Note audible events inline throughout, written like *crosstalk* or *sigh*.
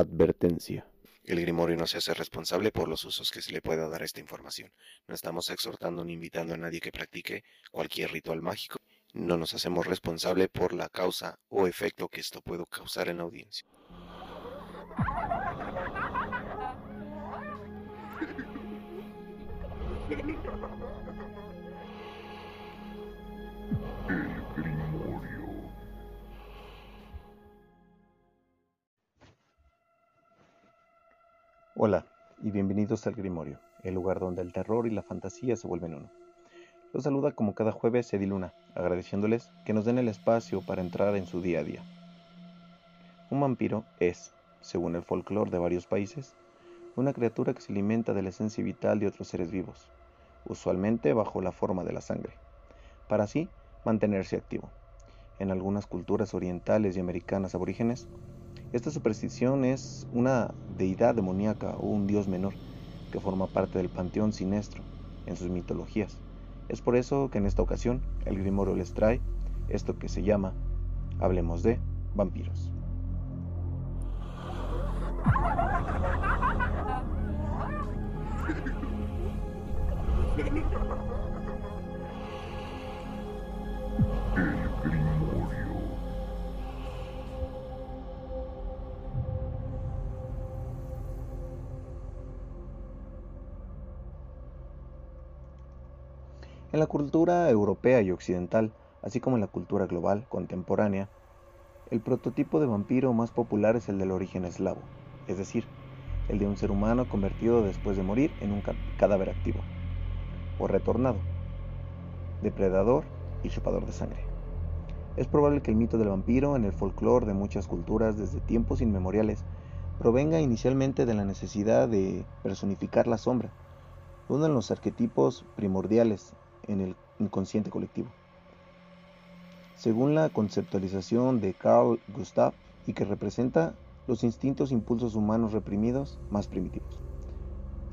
Advertencia. El Grimorio no se hace responsable por los usos que se le pueda dar a esta información. No estamos exhortando ni invitando a nadie que practique cualquier ritual mágico. No nos hacemos responsable por la causa o efecto que esto pueda causar en la audiencia. *laughs* Hola y bienvenidos al Grimorio, el lugar donde el terror y la fantasía se vuelven uno. Los saluda como cada jueves Ediluna, agradeciéndoles que nos den el espacio para entrar en su día a día. Un vampiro es, según el folclore de varios países, una criatura que se alimenta de la esencia vital de otros seres vivos, usualmente bajo la forma de la sangre, para así mantenerse activo. En algunas culturas orientales y americanas aborígenes, esta superstición es una deidad demoníaca o un dios menor que forma parte del panteón siniestro en sus mitologías. Es por eso que en esta ocasión el Grimorio les trae esto que se llama Hablemos de vampiros. *laughs* En la cultura europea y occidental, así como en la cultura global contemporánea, el prototipo de vampiro más popular es el del origen eslavo, es decir, el de un ser humano convertido después de morir en un cadáver activo, o retornado, depredador y chupador de sangre. Es probable que el mito del vampiro en el folclore de muchas culturas desde tiempos inmemoriales provenga inicialmente de la necesidad de personificar la sombra, uno de los arquetipos primordiales en el inconsciente colectivo. Según la conceptualización de Carl Gustav, y que representa los instintos e impulsos humanos reprimidos más primitivos.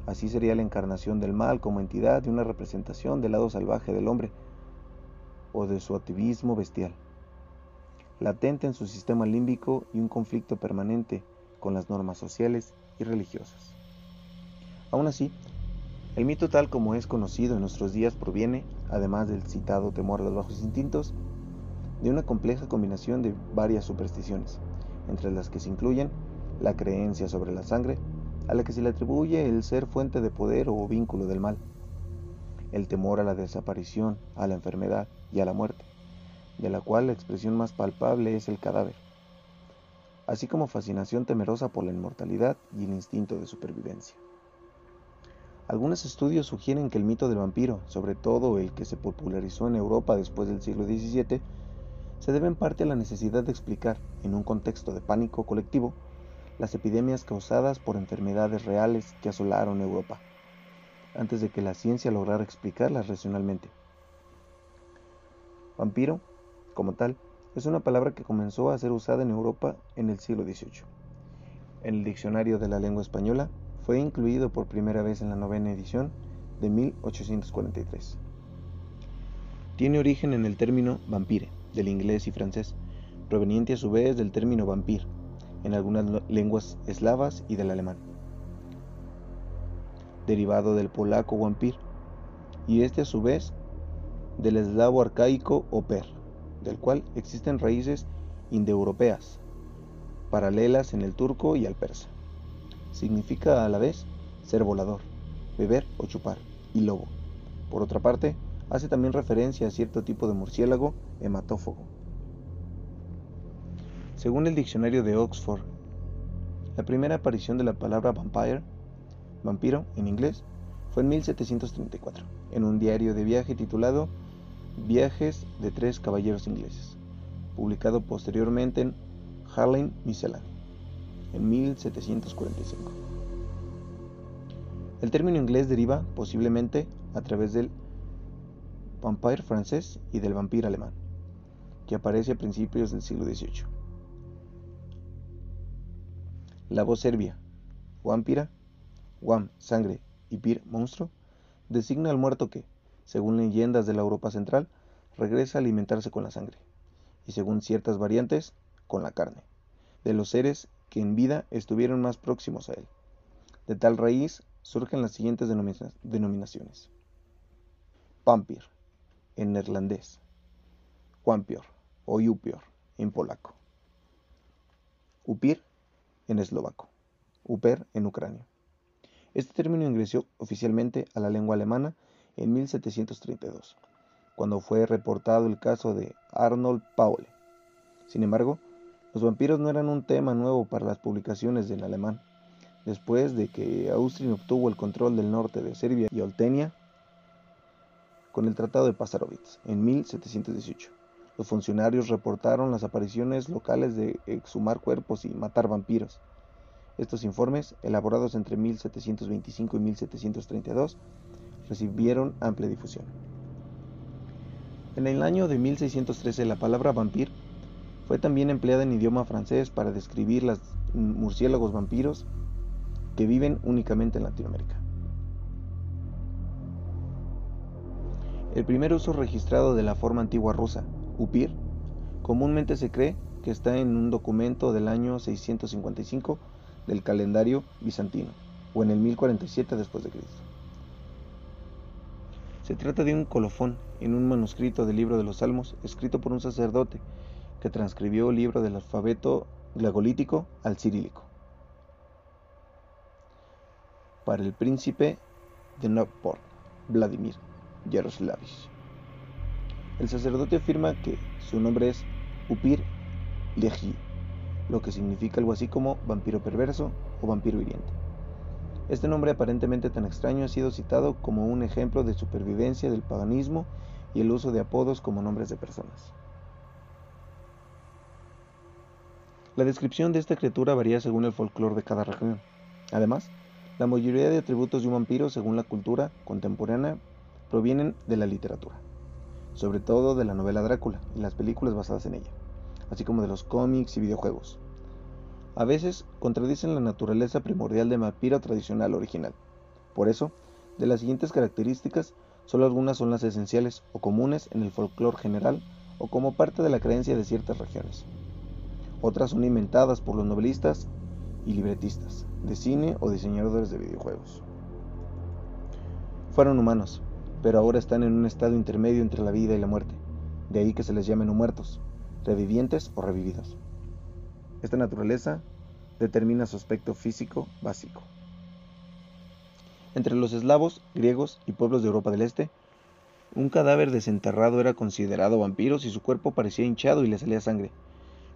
Así sería la encarnación del mal como entidad de una representación del lado salvaje del hombre o de su activismo bestial, latente en su sistema límbico y un conflicto permanente con las normas sociales y religiosas. Aún así, el mito tal como es conocido en nuestros días proviene, además del citado temor a los bajos instintos, de una compleja combinación de varias supersticiones, entre las que se incluyen la creencia sobre la sangre, a la que se le atribuye el ser fuente de poder o vínculo del mal, el temor a la desaparición, a la enfermedad y a la muerte, de la cual la expresión más palpable es el cadáver, así como fascinación temerosa por la inmortalidad y el instinto de supervivencia. Algunos estudios sugieren que el mito del vampiro, sobre todo el que se popularizó en Europa después del siglo XVII, se debe en parte a la necesidad de explicar, en un contexto de pánico colectivo, las epidemias causadas por enfermedades reales que asolaron Europa, antes de que la ciencia lograra explicarlas racionalmente. Vampiro, como tal, es una palabra que comenzó a ser usada en Europa en el siglo XVIII. En el diccionario de la lengua española fue incluido por primera vez en la novena edición de 1843. Tiene origen en el término vampire, del inglés y francés, proveniente a su vez del término vampir, en algunas lenguas eslavas y del alemán, derivado del polaco vampir, y este a su vez del eslavo arcaico oper, del cual existen raíces indoeuropeas, paralelas en el turco y al persa. Significa a la vez ser volador, beber o chupar, y lobo. Por otra parte, hace también referencia a cierto tipo de murciélago hematófago. Según el diccionario de Oxford, la primera aparición de la palabra vampire, vampiro en inglés, fue en 1734, en un diario de viaje titulado Viajes de tres caballeros ingleses, publicado posteriormente en Harlem Miscellany en 1745. El término inglés deriva posiblemente a través del vampire francés y del vampiro alemán, que aparece a principios del siglo XVIII. La voz serbia, vampira, wam, sangre y pir, monstruo, designa al muerto que, según leyendas de la Europa central, regresa a alimentarse con la sangre, y según ciertas variantes, con la carne, de los seres que en vida estuvieron más próximos a él. De tal raíz surgen las siguientes denominaciones. Pampir, en neerlandés. Juanpior o Jupior, en polaco. Upir, en eslovaco. Uper, en ucranio. Este término ingresó oficialmente a la lengua alemana en 1732, cuando fue reportado el caso de Arnold Paule. Sin embargo, los vampiros no eran un tema nuevo para las publicaciones en alemán. Después de que Austria obtuvo el control del norte de Serbia y Oltenia con el Tratado de Passarowitz en 1718. Los funcionarios reportaron las apariciones locales de exhumar cuerpos y matar vampiros. Estos informes, elaborados entre 1725 y 1732, recibieron amplia difusión. En el año de 1613 la palabra vampir fue también empleada en idioma francés para describir los murciélagos vampiros que viven únicamente en Latinoamérica. El primer uso registrado de la forma antigua rusa, upir, comúnmente se cree que está en un documento del año 655 del calendario bizantino, o en el 1047 después de Cristo. Se trata de un colofón en un manuscrito del libro de los Salmos, escrito por un sacerdote que transcribió el libro del alfabeto glagolítico al cirílico. Para el príncipe de Novport, Vladimir Yaroslavich. El sacerdote afirma que su nombre es Upir Leji, lo que significa algo así como vampiro perverso o vampiro hiriente. Este nombre aparentemente tan extraño ha sido citado como un ejemplo de supervivencia del paganismo y el uso de apodos como nombres de personas. La descripción de esta criatura varía según el folclore de cada región. Además, la mayoría de atributos de un vampiro, según la cultura contemporánea, provienen de la literatura sobre todo de la novela Drácula y las películas basadas en ella, así como de los cómics y videojuegos. A veces contradicen la naturaleza primordial de vampiro tradicional original. Por eso, de las siguientes características, solo algunas son las esenciales o comunes en el folclore general o como parte de la creencia de ciertas regiones. Otras son inventadas por los novelistas y libretistas de cine o diseñadores de videojuegos. Fueron humanos, pero ahora están en un estado intermedio entre la vida y la muerte, de ahí que se les llamen muertos, revivientes o revividos. Esta naturaleza determina su aspecto físico básico. Entre los eslavos, griegos y pueblos de Europa del Este, un cadáver desenterrado era considerado vampiro si su cuerpo parecía hinchado y le salía sangre,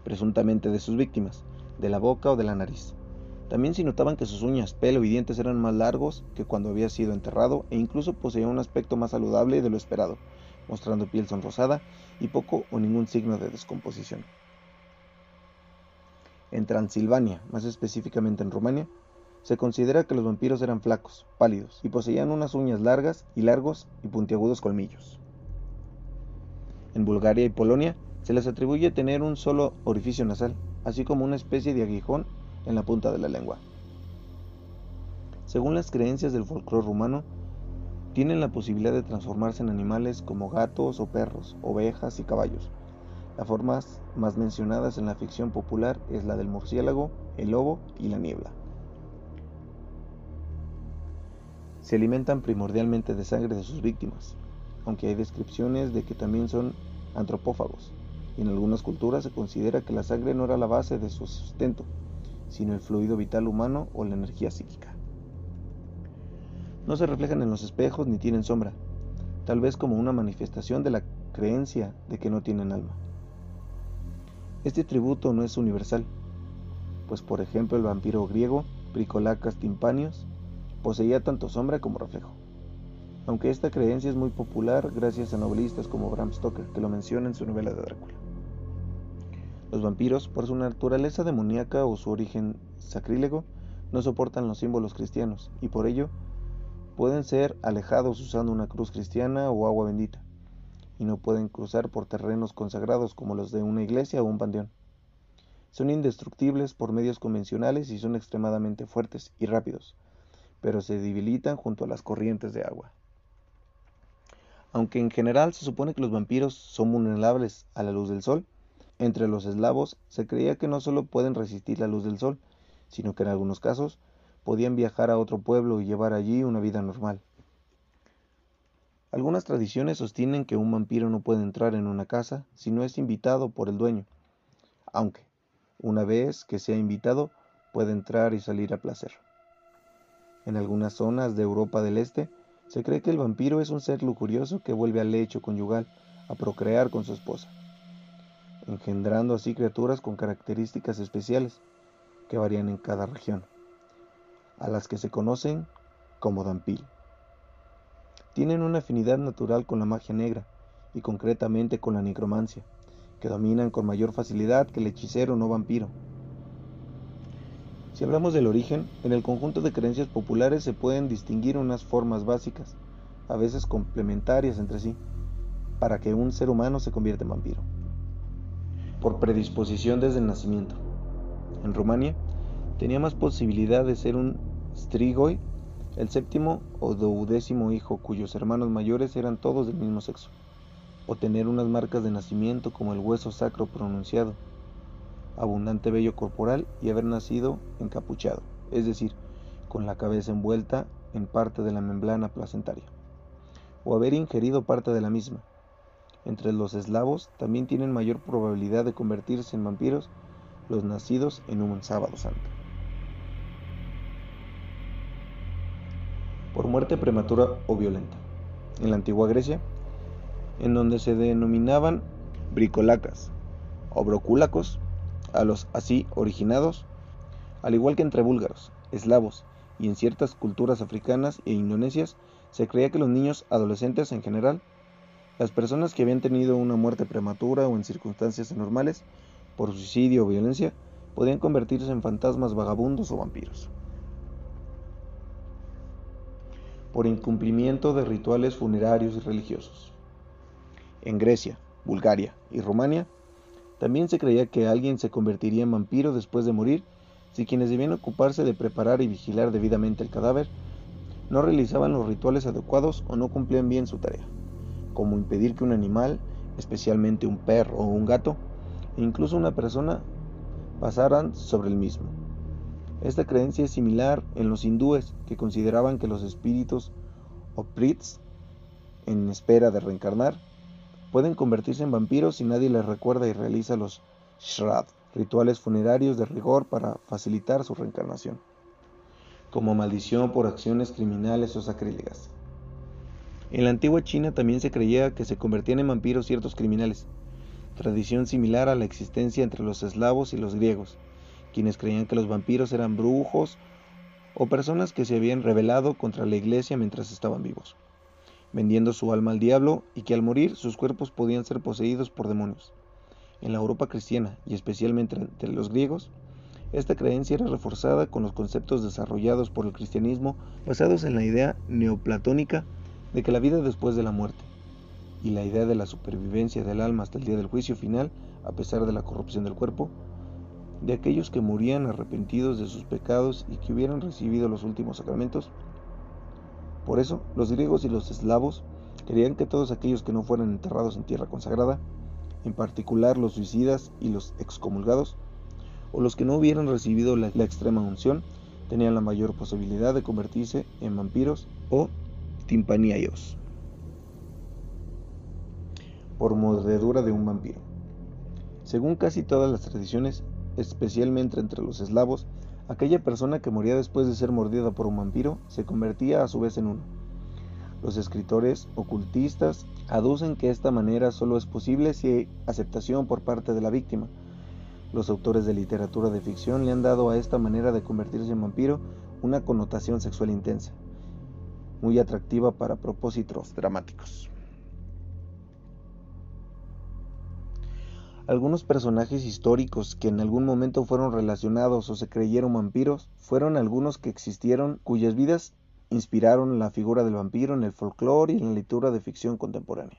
presuntamente de sus víctimas, de la boca o de la nariz. También si notaban que sus uñas, pelo y dientes eran más largos que cuando había sido enterrado e incluso poseía un aspecto más saludable de lo esperado, mostrando piel sonrosada y poco o ningún signo de descomposición. En Transilvania, más específicamente en Rumania, se considera que los vampiros eran flacos, pálidos y poseían unas uñas largas y largos y puntiagudos colmillos. En Bulgaria y Polonia se les atribuye tener un solo orificio nasal, así como una especie de aguijón en la punta de la lengua. Según las creencias del folclore rumano, tienen la posibilidad de transformarse en animales como gatos o perros, ovejas y caballos. Las formas más mencionadas en la ficción popular es la del murciélago, el lobo y la niebla. Se alimentan primordialmente de sangre de sus víctimas, aunque hay descripciones de que también son antropófagos, en algunas culturas se considera que la sangre no era la base de su sustento, sino el fluido vital humano o la energía psíquica. No se reflejan en los espejos ni tienen sombra, tal vez como una manifestación de la creencia de que no tienen alma. Este tributo no es universal, pues por ejemplo el vampiro griego Pricolacas timpanios poseía tanto sombra como reflejo. Aunque esta creencia es muy popular gracias a novelistas como Bram Stoker, que lo menciona en su novela de Drácula. Los vampiros, por su naturaleza demoníaca o su origen sacrílego, no soportan los símbolos cristianos y por ello pueden ser alejados usando una cruz cristiana o agua bendita, y no pueden cruzar por terrenos consagrados como los de una iglesia o un panteón. Son indestructibles por medios convencionales y son extremadamente fuertes y rápidos, pero se debilitan junto a las corrientes de agua. Aunque en general se supone que los vampiros son vulnerables a la luz del sol, Entre los eslavos se creía que no solo pueden resistir la luz del sol, sino que en algunos casos podían viajar a otro pueblo y llevar allí una vida normal. Algunas tradiciones sostienen que un vampiro no puede entrar en una casa si no es invitado por el dueño, aunque, una vez que sea invitado, puede entrar y salir a placer. En algunas zonas de Europa del Este se cree que el vampiro es un ser lujurioso que vuelve al lecho conyugal a procrear con su esposa engendrando así criaturas con características especiales que varían en cada región, a las que se conocen como Dampil. Tienen una afinidad natural con la magia negra y concretamente con la necromancia, que dominan con mayor facilidad que el hechicero no vampiro. Si hablamos del origen, en el conjunto de creencias populares se pueden distinguir unas formas básicas, a veces complementarias entre sí, para que un ser humano se convierta en vampiro por predisposición desde el nacimiento. En Rumania tenía más posibilidad de ser un strigoi, el séptimo o duodécimo hijo cuyos hermanos mayores eran todos del mismo sexo, o tener unas marcas de nacimiento como el hueso sacro pronunciado, abundante vello corporal y haber nacido encapuchado, es decir, con la cabeza envuelta en parte de la membrana placentaria, o haber ingerido parte de la misma, entre los eslavos también tienen mayor probabilidad de convertirse en vampiros los nacidos en un sábado santo. Por muerte prematura o violenta. En la antigua Grecia, en donde se denominaban bricolacas o brocúlacos a los así originados, al igual que entre búlgaros, eslavos y en ciertas culturas africanas e indonesias, se creía que los niños adolescentes en general las personas que habían tenido una muerte prematura o en circunstancias anormales, por suicidio o violencia, podían convertirse en fantasmas vagabundos o vampiros. Por incumplimiento de rituales funerarios y religiosos. En Grecia, Bulgaria y Rumania, también se creía que alguien se convertiría en vampiro después de morir si quienes debían ocuparse de preparar y vigilar debidamente el cadáver no realizaban los rituales adecuados o no cumplían bien su tarea como impedir que un animal, especialmente un perro o un gato, e incluso una persona, pasaran sobre el mismo. Esta creencia es similar en los hindúes, que consideraban que los espíritus o prits, en espera de reencarnar, pueden convertirse en vampiros si nadie les recuerda y realiza los shrad, rituales funerarios de rigor para facilitar su reencarnación, como maldición por acciones criminales o sacrílegas. En la antigua China también se creía que se convertían en vampiros ciertos criminales, tradición similar a la existencia entre los eslavos y los griegos, quienes creían que los vampiros eran brujos o personas que se habían rebelado contra la iglesia mientras estaban vivos, vendiendo su alma al diablo y que al morir sus cuerpos podían ser poseídos por demonios. En la Europa cristiana y especialmente entre los griegos, esta creencia era reforzada con los conceptos desarrollados por el cristianismo basados en la idea neoplatónica de que la vida después de la muerte y la idea de la supervivencia del alma hasta el día del juicio final, a pesar de la corrupción del cuerpo, de aquellos que morían arrepentidos de sus pecados y que hubieran recibido los últimos sacramentos. Por eso, los griegos y los eslavos creían que todos aquellos que no fueran enterrados en tierra consagrada, en particular los suicidas y los excomulgados, o los que no hubieran recibido la, la extrema unción, tenían la mayor posibilidad de convertirse en vampiros o timpaniaios por mordedura de un vampiro. Según casi todas las tradiciones, especialmente entre los eslavos, aquella persona que moría después de ser mordida por un vampiro se convertía a su vez en uno. Los escritores ocultistas aducen que esta manera solo es posible si hay aceptación por parte de la víctima. Los autores de literatura de ficción le han dado a esta manera de convertirse en vampiro una connotación sexual intensa muy atractiva para propósitos dramáticos. Algunos personajes históricos que en algún momento fueron relacionados o se creyeron vampiros fueron algunos que existieron cuyas vidas inspiraron la figura del vampiro en el folclore y en la literatura de ficción contemporánea.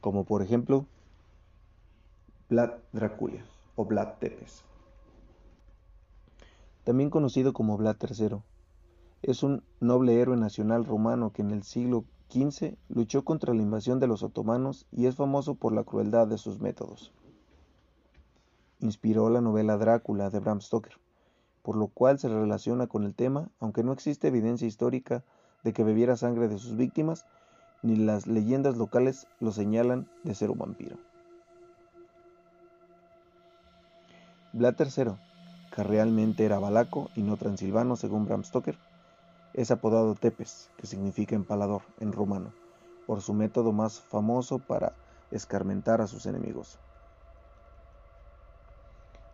Como por ejemplo Vlad Dracula o Vlad Tepes, también conocido como Vlad III, es un noble héroe nacional romano que en el siglo XV luchó contra la invasión de los otomanos y es famoso por la crueldad de sus métodos. Inspiró la novela Drácula de Bram Stoker, por lo cual se relaciona con el tema, aunque no existe evidencia histórica de que bebiera sangre de sus víctimas, ni las leyendas locales lo señalan de ser un vampiro. Vlad III, que realmente era valaco y no transilvano según Bram Stoker, es apodado Tepes, que significa empalador en rumano, por su método más famoso para escarmentar a sus enemigos.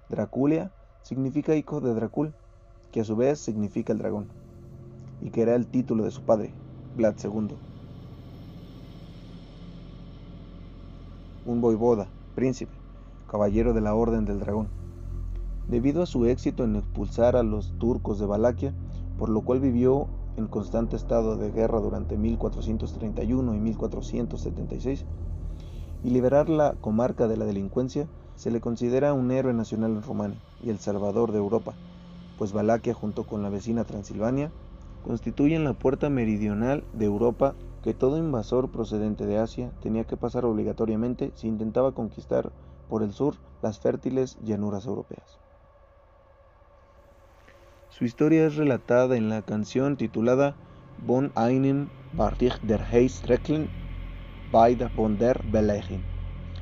Draculia significa hijo de Dracul, que a su vez significa el dragón, y que era el título de su padre, Vlad II. Un voivoda, príncipe, caballero de la Orden del Dragón. Debido a su éxito en expulsar a los turcos de Valaquia, por lo cual vivió en constante estado de guerra durante 1431 y 1476, y liberar la comarca de la delincuencia, se le considera un héroe nacional en Rumania y el salvador de Europa, pues Valaquia junto con la vecina Transilvania constituyen la puerta meridional de Europa que todo invasor procedente de Asia tenía que pasar obligatoriamente si intentaba conquistar por el sur las fértiles llanuras europeas. Su historia es relatada en la canción titulada Von einem Bartig der Heistrecklen bei von der Belegen,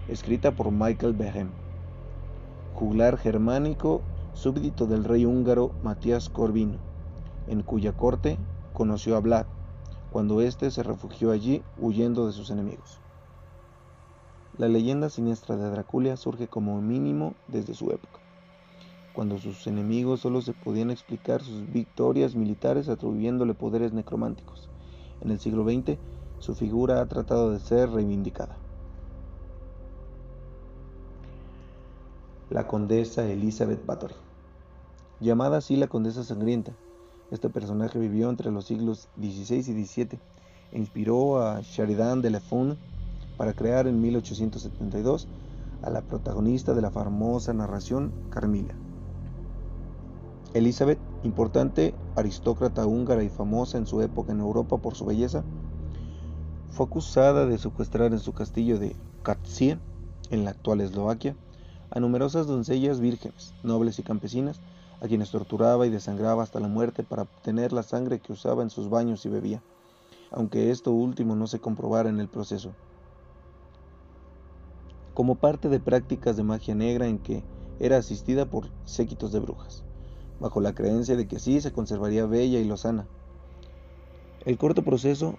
escrita por Michael Behem, juglar germánico súbdito del rey húngaro Matías Corvino, en cuya corte conoció a Vlad, cuando éste se refugió allí huyendo de sus enemigos. La leyenda siniestra de Draculia surge como mínimo desde su época, cuando sus enemigos solo se podían explicar sus victorias militares atribuyéndole poderes necrománticos. En el siglo XX, su figura ha tratado de ser reivindicada. La condesa Elizabeth Bathory. Llamada así la condesa sangrienta, este personaje vivió entre los siglos XVI y XVII e inspiró a Sheridan de Lafon para crear en 1872 a la protagonista de la famosa narración Carmila. Elizabeth, importante aristócrata húngara y famosa en su época en Europa por su belleza, fue acusada de secuestrar en su castillo de Katzie, en la actual Eslovaquia, a numerosas doncellas vírgenes, nobles y campesinas, a quienes torturaba y desangraba hasta la muerte para obtener la sangre que usaba en sus baños y bebía, aunque esto último no se comprobara en el proceso. Como parte de prácticas de magia negra en que era asistida por séquitos de brujas, bajo la creencia de que así se conservaría bella y lozana. El corto proceso,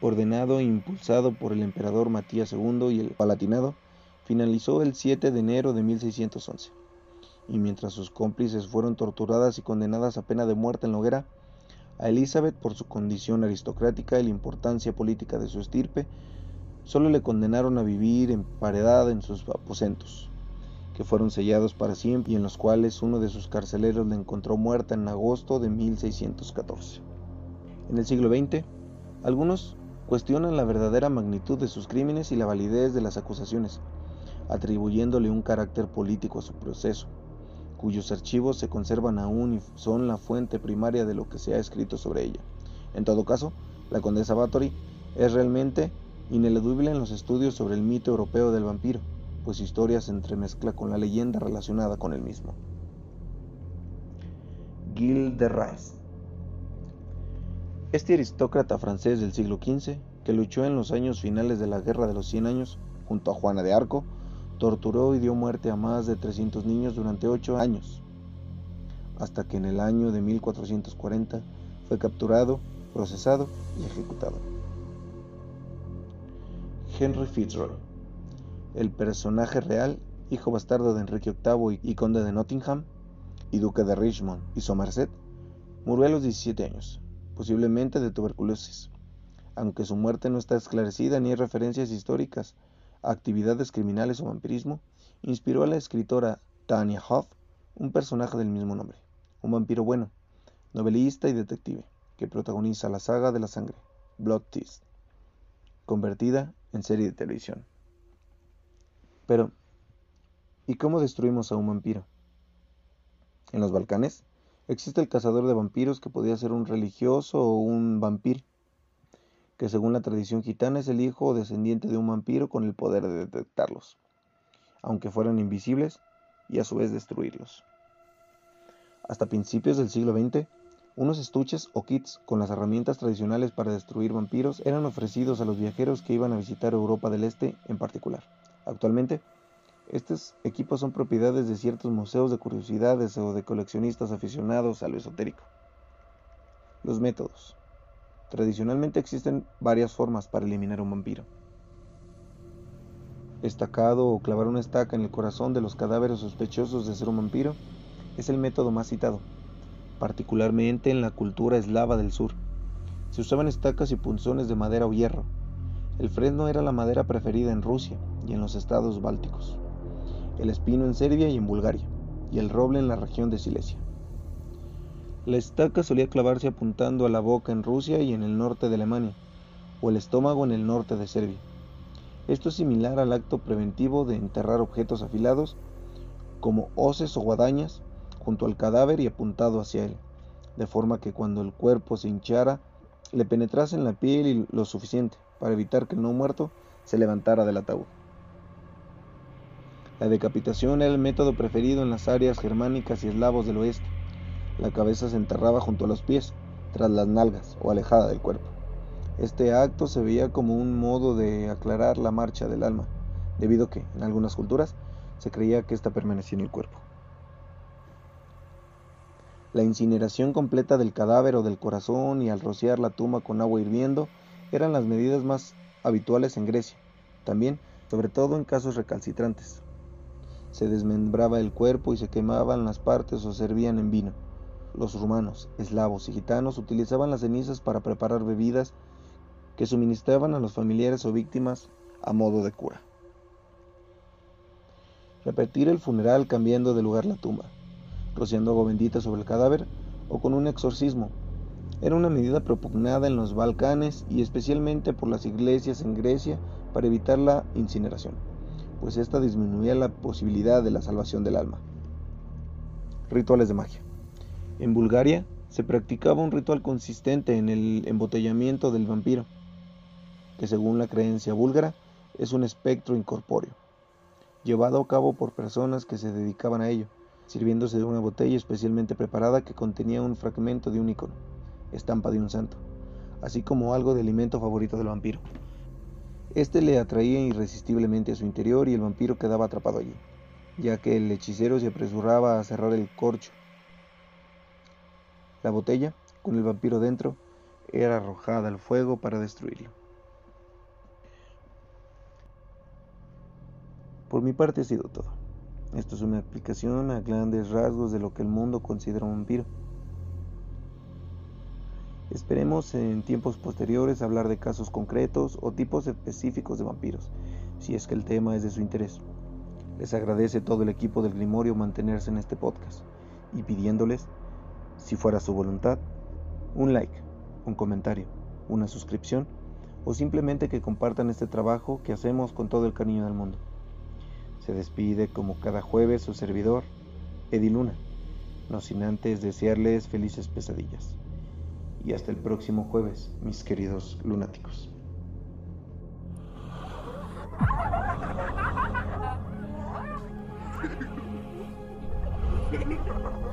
ordenado e impulsado por el emperador Matías II y el Palatinado, finalizó el 7 de enero de 1611 y mientras sus cómplices fueron torturadas y condenadas a pena de muerte en la hoguera, a Elizabeth, por su condición aristocrática y la importancia política de su estirpe, solo le condenaron a vivir emparedada en sus aposentos, que fueron sellados para siempre y en los cuales uno de sus carceleros la encontró muerta en agosto de 1614. En el siglo XX, algunos cuestionan la verdadera magnitud de sus crímenes y la validez de las acusaciones, atribuyéndole un carácter político a su proceso cuyos archivos se conservan aún y son la fuente primaria de lo que se ha escrito sobre ella. En todo caso, la condesa Bathory es realmente ineludible en los estudios sobre el mito europeo del vampiro, pues historia se entremezcla con la leyenda relacionada con el mismo. Gilles de Rais Este aristócrata francés del siglo XV, que luchó en los años finales de la Guerra de los Cien Años junto a Juana de Arco, torturó y dio muerte a más de 300 niños durante ocho años, hasta que en el año de 1440 fue capturado, procesado y ejecutado. Henry Fitzroy, el personaje real, hijo bastardo de Enrique VIII y conde de Nottingham, y duque de Richmond y Somerset, murió a los 17 años, posiblemente de tuberculosis, aunque su muerte no está esclarecida ni hay referencias históricas actividades criminales o vampirismo, inspiró a la escritora Tanya Hoff un personaje del mismo nombre, un vampiro bueno, novelista y detective, que protagoniza la saga de la sangre, Blood Teeth, convertida en serie de televisión. Pero, ¿y cómo destruimos a un vampiro? En los Balcanes existe el cazador de vampiros que podía ser un religioso o un vampiro. que según la tradición gitana es el hijo o descendiente de un vampiro con el poder de detectarlos, aunque fueran invisibles, y a su vez destruirlos. Hasta principios del siglo XX, unos estuches o kits con las herramientas tradicionales para destruir vampiros eran ofrecidos a los viajeros que iban a visitar Europa del Este en particular. Actualmente, estos equipos son propiedades de ciertos museos de curiosidades o de coleccionistas aficionados a lo esotérico. Los métodos. Tradicionalmente existen varias formas para eliminar un vampiro. Estacado o clavar una estaca en el corazón de los cadáveres sospechosos de ser un vampiro es el método más citado, particularmente en la cultura eslava del sur. Se usaban estacas y punzones de madera o hierro. El fresno era la madera preferida en Rusia y en los estados bálticos, el espino en Serbia y en Bulgaria, y el roble en la región de Silesia. La estaca solía clavarse apuntando a la boca en Rusia y en el norte de Alemania, o el estómago en el norte de Serbia. Esto es similar al acto preventivo de enterrar objetos afilados, como hoces o guadañas, junto al cadáver y apuntado hacia él, de forma que cuando el cuerpo se hinchara, le penetrase en la piel y lo suficiente para evitar que el no muerto se levantara del ataúd. La decapitación era el método preferido en las áreas germánicas y eslavos del oeste. La cabeza se enterraba junto a los pies, tras las nalgas o alejada del cuerpo. Este acto se veía como un modo de aclarar la marcha del alma, debido a que, en algunas culturas, se creía que ésta permanecía en el cuerpo. La incineración completa del cadáver o del corazón y al rociar la tumba con agua hirviendo eran las medidas más habituales en Grecia, también, sobre todo en casos recalcitrantes. Se desmembraba el cuerpo y se quemaban las partes o servían en vino. Los rumanos, eslavos y gitanos utilizaban las cenizas para preparar bebidas que suministraban a los familiares o víctimas a modo de cura. Repetir el funeral cambiando de lugar la tumba, rociando agua bendita sobre el cadáver o con un exorcismo. Era una medida propugnada en los Balcanes y especialmente por las iglesias en Grecia para evitar la incineración, pues esta disminuía la posibilidad de la salvación del alma. Rituales de magia. En Bulgaria se practicaba un ritual consistente en el embotellamiento del vampiro, que según la creencia búlgara es un espectro incorpóreo, llevado a cabo por personas que se dedicaban a ello, sirviéndose de una botella especialmente preparada que contenía un fragmento de un icono, estampa de un santo, así como algo de alimento favorito del vampiro. Este le atraía irresistiblemente a su interior y el vampiro quedaba atrapado allí, ya que el hechicero se apresuraba a cerrar el corcho la botella, con el vampiro dentro, era arrojada al fuego para destruirlo. Por mi parte ha sido todo. Esto es una explicación a grandes rasgos de lo que el mundo considera un vampiro. Esperemos en tiempos posteriores hablar de casos concretos o tipos específicos de vampiros, si es que el tema es de su interés. Les agradece todo el equipo del Grimorio mantenerse en este podcast y pidiéndoles si fuera su voluntad, un like, un comentario, una suscripción o simplemente que compartan este trabajo que hacemos con todo el cariño del mundo. Se despide como cada jueves su servidor, Eddie Luna, no sin antes desearles felices pesadillas. Y hasta el próximo jueves, mis queridos lunáticos. *laughs*